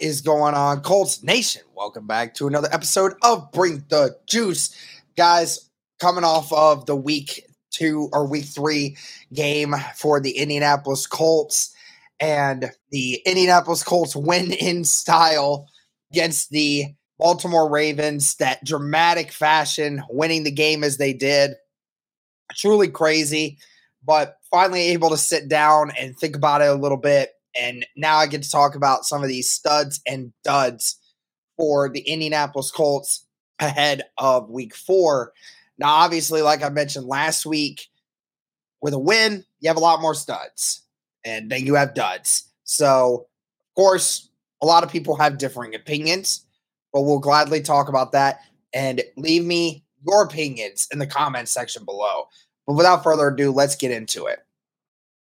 Is going on, Colts Nation? Welcome back to another episode of Bring the Juice. Guys, coming off of the week two or week three game for the Indianapolis Colts, and the Indianapolis Colts win in style against the Baltimore Ravens, that dramatic fashion, winning the game as they did. Truly crazy, but finally able to sit down and think about it a little bit and now I get to talk about some of these studs and duds for the Indianapolis Colts ahead of week four. Now, obviously, like I mentioned last week, with a win, you have a lot more studs, and then you have duds. So, of course, a lot of people have differing opinions, but we'll gladly talk about that and leave me your opinions in the comments section below. But without further ado, let's get into it.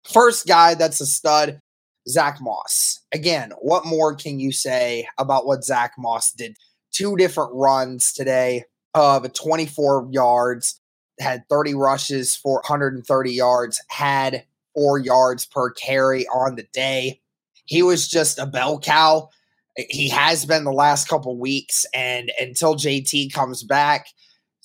First guy that's a stud Zack Moss. Again, what more can you say about what Zack Moss did? Two different runs today of 24 yards, had 30 rushes for 130 yards, had four yards per carry on the day. He was just a bell cow. He has been the last couple weeks, and until JT comes back,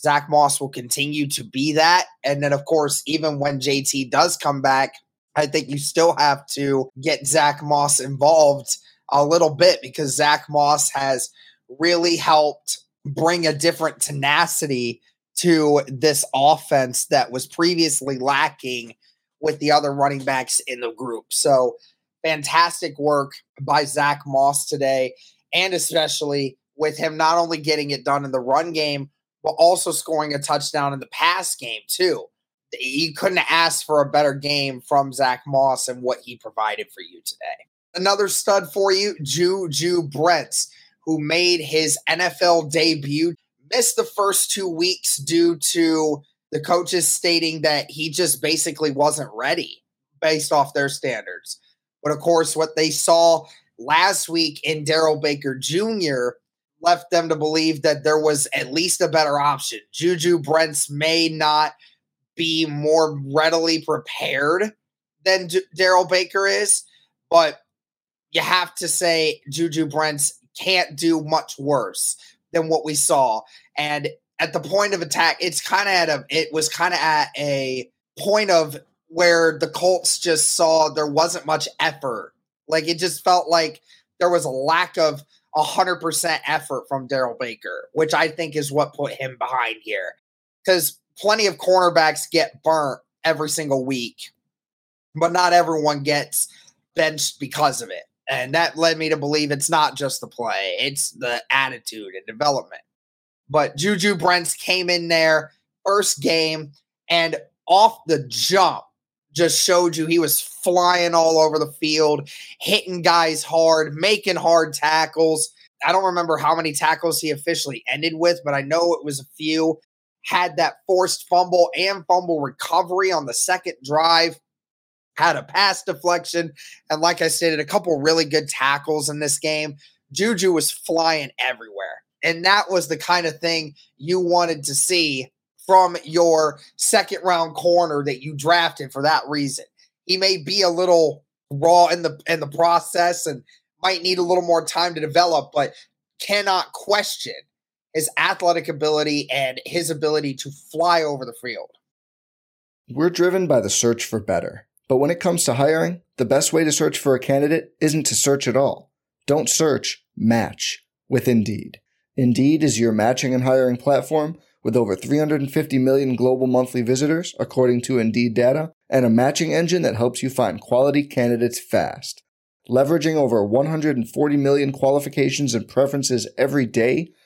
Zack Moss will continue to be that. And then, of course, even when JT does come back, I think you still have to get Zack Moss involved a little bit because Zack Moss has really helped bring a different tenacity to this offense that was previously lacking with the other running backs in the group. So, fantastic work by Zack Moss today, and especially with him not only getting it done in the run game, but also scoring a touchdown in the pass game, too you couldn't ask for a better game from Zack Moss and what he provided for you today. Another stud for you, Juju Brents, who made his NFL debut, missed the first two weeks due to the coaches stating that he just basically wasn't ready based off their standards. But of course, what they saw last week in Darrell Baker Jr. left them to believe that there was at least a better option. Juju Brents may not be more readily prepared than D- Darrell Baker is, but you have to say Juju Brents can't do much worse than what we saw. And at the point of attack, it's kind of at a it was kind of at a point of where the Colts just saw there wasn't much effort. Like it just felt like there was a lack of 100% effort from Darrell Baker, which I think is what put him behind here. Because plenty of cornerbacks get burnt every single week, but not everyone gets benched because of it. And that led me to believe it's not just the play, it's the attitude and development. But Juju Brents came in there first game and off the jump just showed you he was flying all over the field, hitting guys hard, making hard tackles. I don't remember how many tackles he officially ended with, but I know it was a few had that forced fumble and fumble recovery on the second drive, had a pass deflection, and like I stated, a couple really good tackles in this game. Juju was flying everywhere. And that was the kind of thing you wanted to see from your second round corner that you drafted for that reason. He may be a little raw in the in the process and might need a little more time to develop, but cannot question his athletic ability and his ability to fly over the field. We're driven by the search for better. But when it comes to hiring, the best way to search for a candidate isn't to search at all. Don't search, match with Indeed. Indeed is your matching and hiring platform with over 350 million global monthly visitors, according to Indeed data, and a matching engine that helps you find quality candidates fast. Leveraging over 140 million qualifications and preferences every day,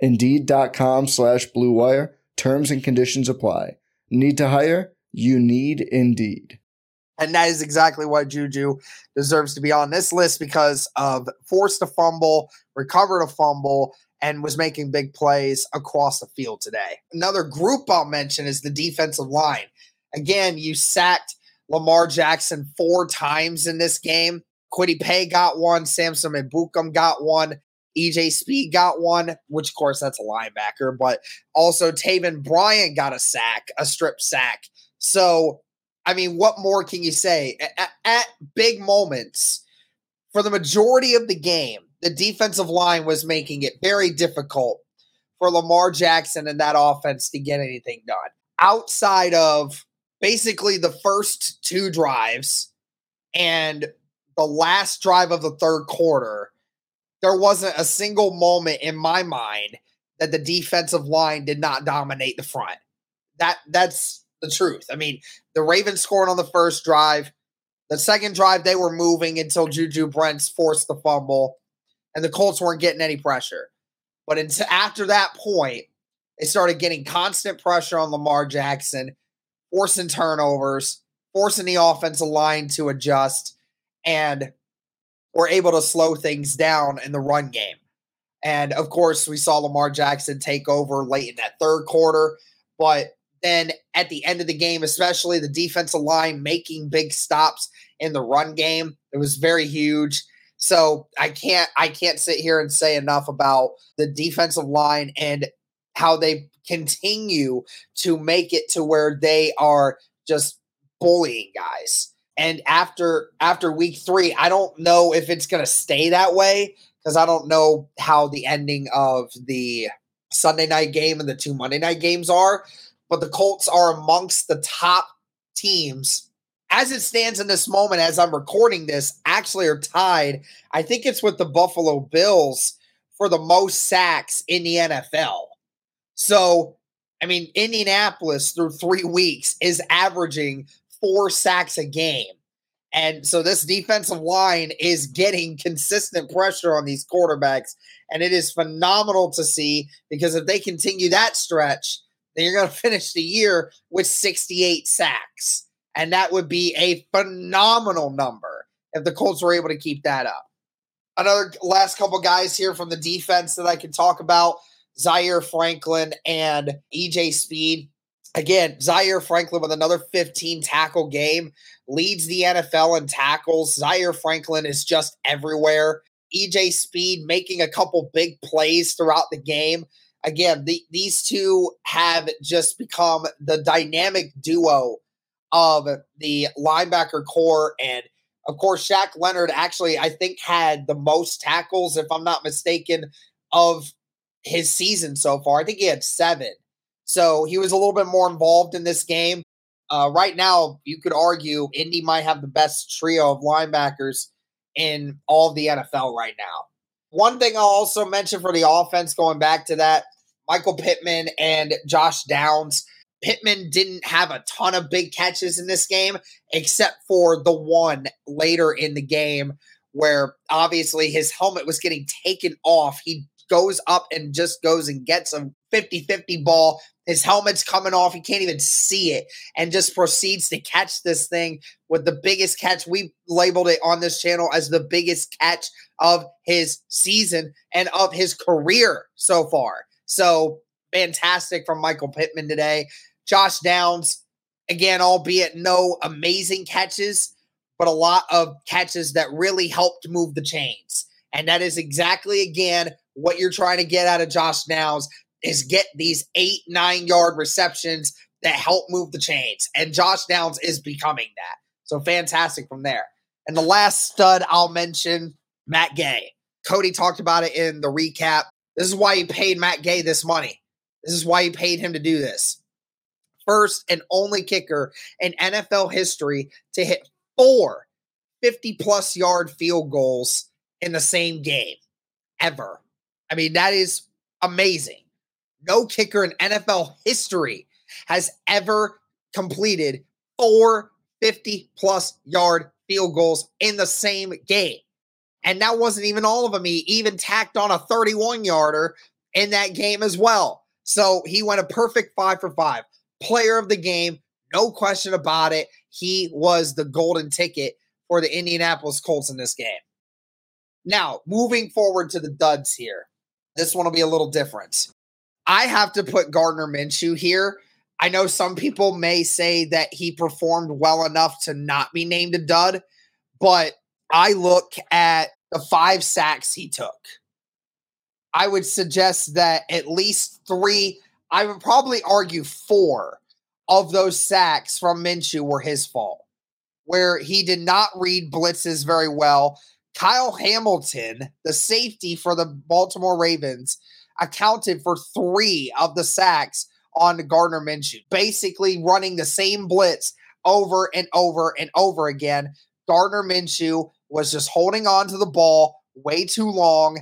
Indeed.com slash BlueWire. Terms and conditions apply. Need to hire? You need Indeed. And that is exactly why Juju deserves to be on this list because of forced a fumble, recovered a fumble, and was making big plays across the field today. Another group I'll mention is the defensive line. Again, you sacked Lamar Jackson four times in this game. Kwity Paye got one, Samson Ebukam got one, EJ Speed got one, which of course that's a linebacker, but also Taven Bryan got a sack, a strip sack. So I mean, what more can you say? At, at, big moments, for the majority of the game, the defensive line was making it very difficult for Lamar Jackson and that offense to get anything done. Outside of basically the first two drives and the last drive of the third quarter, there wasn't a single moment in my mind that the defensive line did not dominate the front. That that's the truth. I mean, the Ravens scored on the first drive. The second drive, they were moving until Juju Brents forced the fumble, and the Colts weren't getting any pressure. But after that point, they started getting constant pressure on Lamar Jackson, forcing turnovers, forcing the offensive line to adjust, and were able to slow things down in the run game. And of course, we saw Lamar Jackson take over late in that third quarter. But then at the end of the game, especially the defensive line making big stops in the run game. It was very huge. So I can't I can't sit here and say enough about the defensive line and how they continue to make it to where they are just bullying guys. And after after week 3, I don't know if it's going to stay that way because I don't know how the ending of the Sunday night game and the two Monday night games are but the Colts are amongst the top teams as it stands in this moment as I'm recording this, actually are tied. I think it's with the Buffalo Bills for the most sacks in the NFL. So, I mean, Indianapolis through three weeks is averaging four sacks a game. And so this defensive line is getting consistent pressure on these quarterbacks. And it is phenomenal to see because if they continue that stretch, then you're going to finish the year with 68 sacks. And that would be a phenomenal number if the Colts were able to keep that up. Another last couple guys here from the defense that I can talk about Zaire Franklin and EJ Speed. Again, Zaire Franklin with another 15 tackle game leads the NFL in tackles. Zaire Franklin is just everywhere. EJ Speed making a couple big plays throughout the game again, the, these two have just become the dynamic duo of the linebacker corps. And of course, Shaq Leonard actually, I think, had the most tackles, if I'm not mistaken, of his season so far. I think he had seven. So he was a little bit more involved in this game. Uh, right now, you could argue Indy might have the best trio of linebackers in all of the NFL right now. One thing I'll also mention for the offense, going back to that, Michael Pittman and Josh Downs. Pittman didn't have a ton of big catches in this game, except for the one later in the game where obviously his helmet was getting taken off. He goes up and just goes and gets a 50 50 ball. His helmet's coming off. He can't even see it and just proceeds to catch this thing with the biggest catch. We labeled it on this channel as the biggest catch of his season and of his career so far. So fantastic from Michael Pittman today. Josh Downs, again, albeit no amazing catches, but a lot of catches that really helped move the chains. And that is exactly, again, what you're trying to get out of Josh Downs is get these eight, nine yard receptions that help move the chains. And Josh Downs is becoming that. So fantastic from there. And the last stud I'll mention, Matt Gay. Cody talked about it in the recap. This is why he paid Matt Gay this money. This is why he paid him to do this. First and only kicker in NFL history to hit four 50 plus yard field goals in the same game ever. I mean, that is amazing. No kicker in NFL history has ever completed four 50 plus yard field goals in the same game. And that wasn't even all of them. He even tacked on a 31 yarder in that game as well. So he went a perfect five for five. Player of the game, no question about it. He was the golden ticket for the Indianapolis Colts in this game. Now, moving forward to the duds here, this one will be a little different. I have to put Gardner Minshew here. I know some people may say that he performed well enough to not be named a dud, but I look at the five sacks he took. I would suggest that at least three, I would probably argue four of those sacks from Minshew were his fault, where he did not read blitzes very well. Kyle Hamilton, the safety for the Baltimore Ravens, accounted for three of the sacks on Gardner Minshew, basically running the same blitz over and over and over again. Gardner Minshew was just holding on to the ball way too long,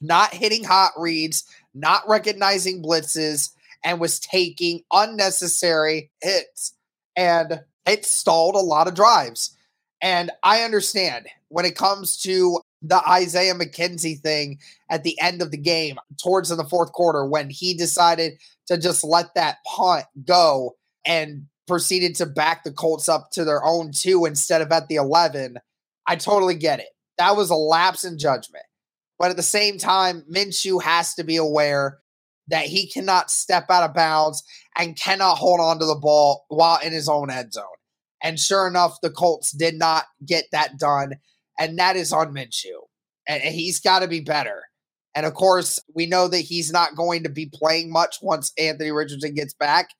not hitting hot reads, not recognizing blitzes, and was taking unnecessary hits. And it stalled a lot of drives. And I understand when it comes to the Isaiah McKenzie thing at the end of the game, towards in the fourth quarter, when he decided to just let that punt go and proceeded to back the Colts up to their own two instead of at the 11. I totally get it. That was a lapse in judgment. But at the same time, Minshew has to be aware that he cannot step out of bounds and cannot hold on to the ball while in his own end zone. And sure enough, the Colts did not get that done. And that is on Minshew. And he's got to be better. And of course, we know that he's not going to be playing much once Anthony Richardson gets back.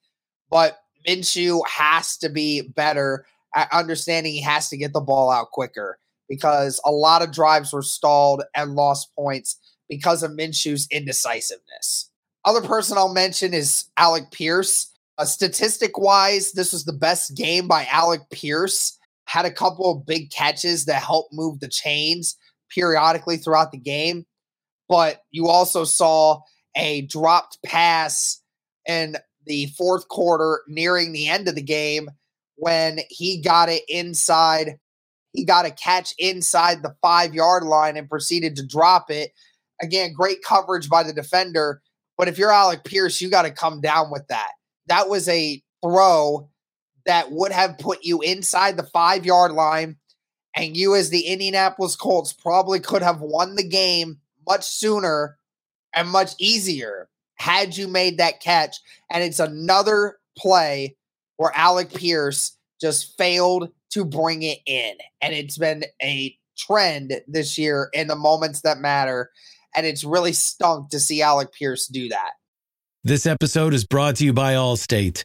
But Minshew has to be better at understanding he has to get the ball out quicker because a lot of drives were stalled and lost points because of Minshew's indecisiveness. Other person I'll mention is Alec Pierce. Uh, statistic wise, this was the best game by Alec Pierce. Had a couple of big catches that helped move the chains periodically throughout the game. But you also saw a dropped pass in the fourth quarter nearing the end of the game when he got it inside. He got a catch inside the five yard line and proceeded to drop it. Again, great coverage by the defender. But if you're Alec Pierce, you got to come down with that. That was a throw that would have put you inside the five yard line. And you, as the Indianapolis Colts, probably could have won the game much sooner and much easier had you made that catch. And it's another play where Alec Pierce just failed to bring it in. And it's been a trend this year in the moments that matter. And it's really stunk to see Alec Pierce do that. This episode is brought to you by Allstate.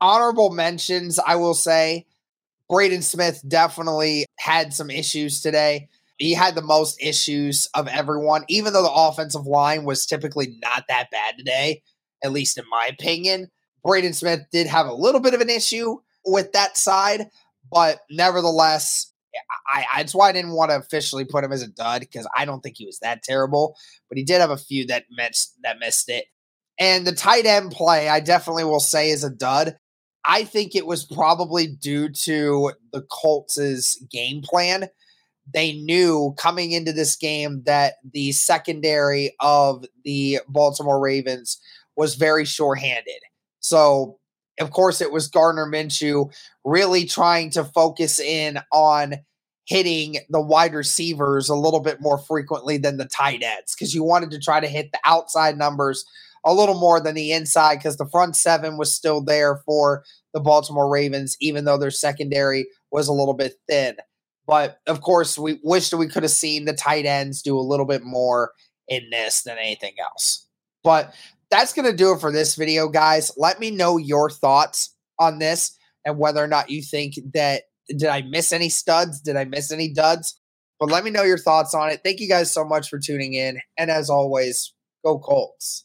Honorable mentions, I will say, Braden Smith definitely had some issues today. He had the most issues of everyone, even though the offensive line was typically not that bad today, at least in my opinion. Braden Smith did have a little bit of an issue with that side, but nevertheless, I, I that's why I didn't want to officially put him as a dud because I don't think he was that terrible, but he did have a few that missed that missed it. And the tight end play, I definitely will say is a dud. I think it was probably due to the Colts' game plan. They knew coming into this game that the secondary of the Baltimore Ravens was very shorthanded. So, of course, it was Gardner Minshew really trying to focus in on hitting the wide receivers a little bit more frequently than the tight ends because you wanted to try to hit the outside numbers a little more than the inside because the front seven was still there for the Baltimore Ravens, even though their secondary was a little bit thin. But of course, we wish that we could have seen the tight ends do a little bit more in this than anything else. But that's going to do it for this video, guys. Let me know your thoughts on this and whether or not you think that did I miss any studs? Did I miss any duds? But let me know your thoughts on it. Thank you guys so much for tuning in. And as always, go Colts.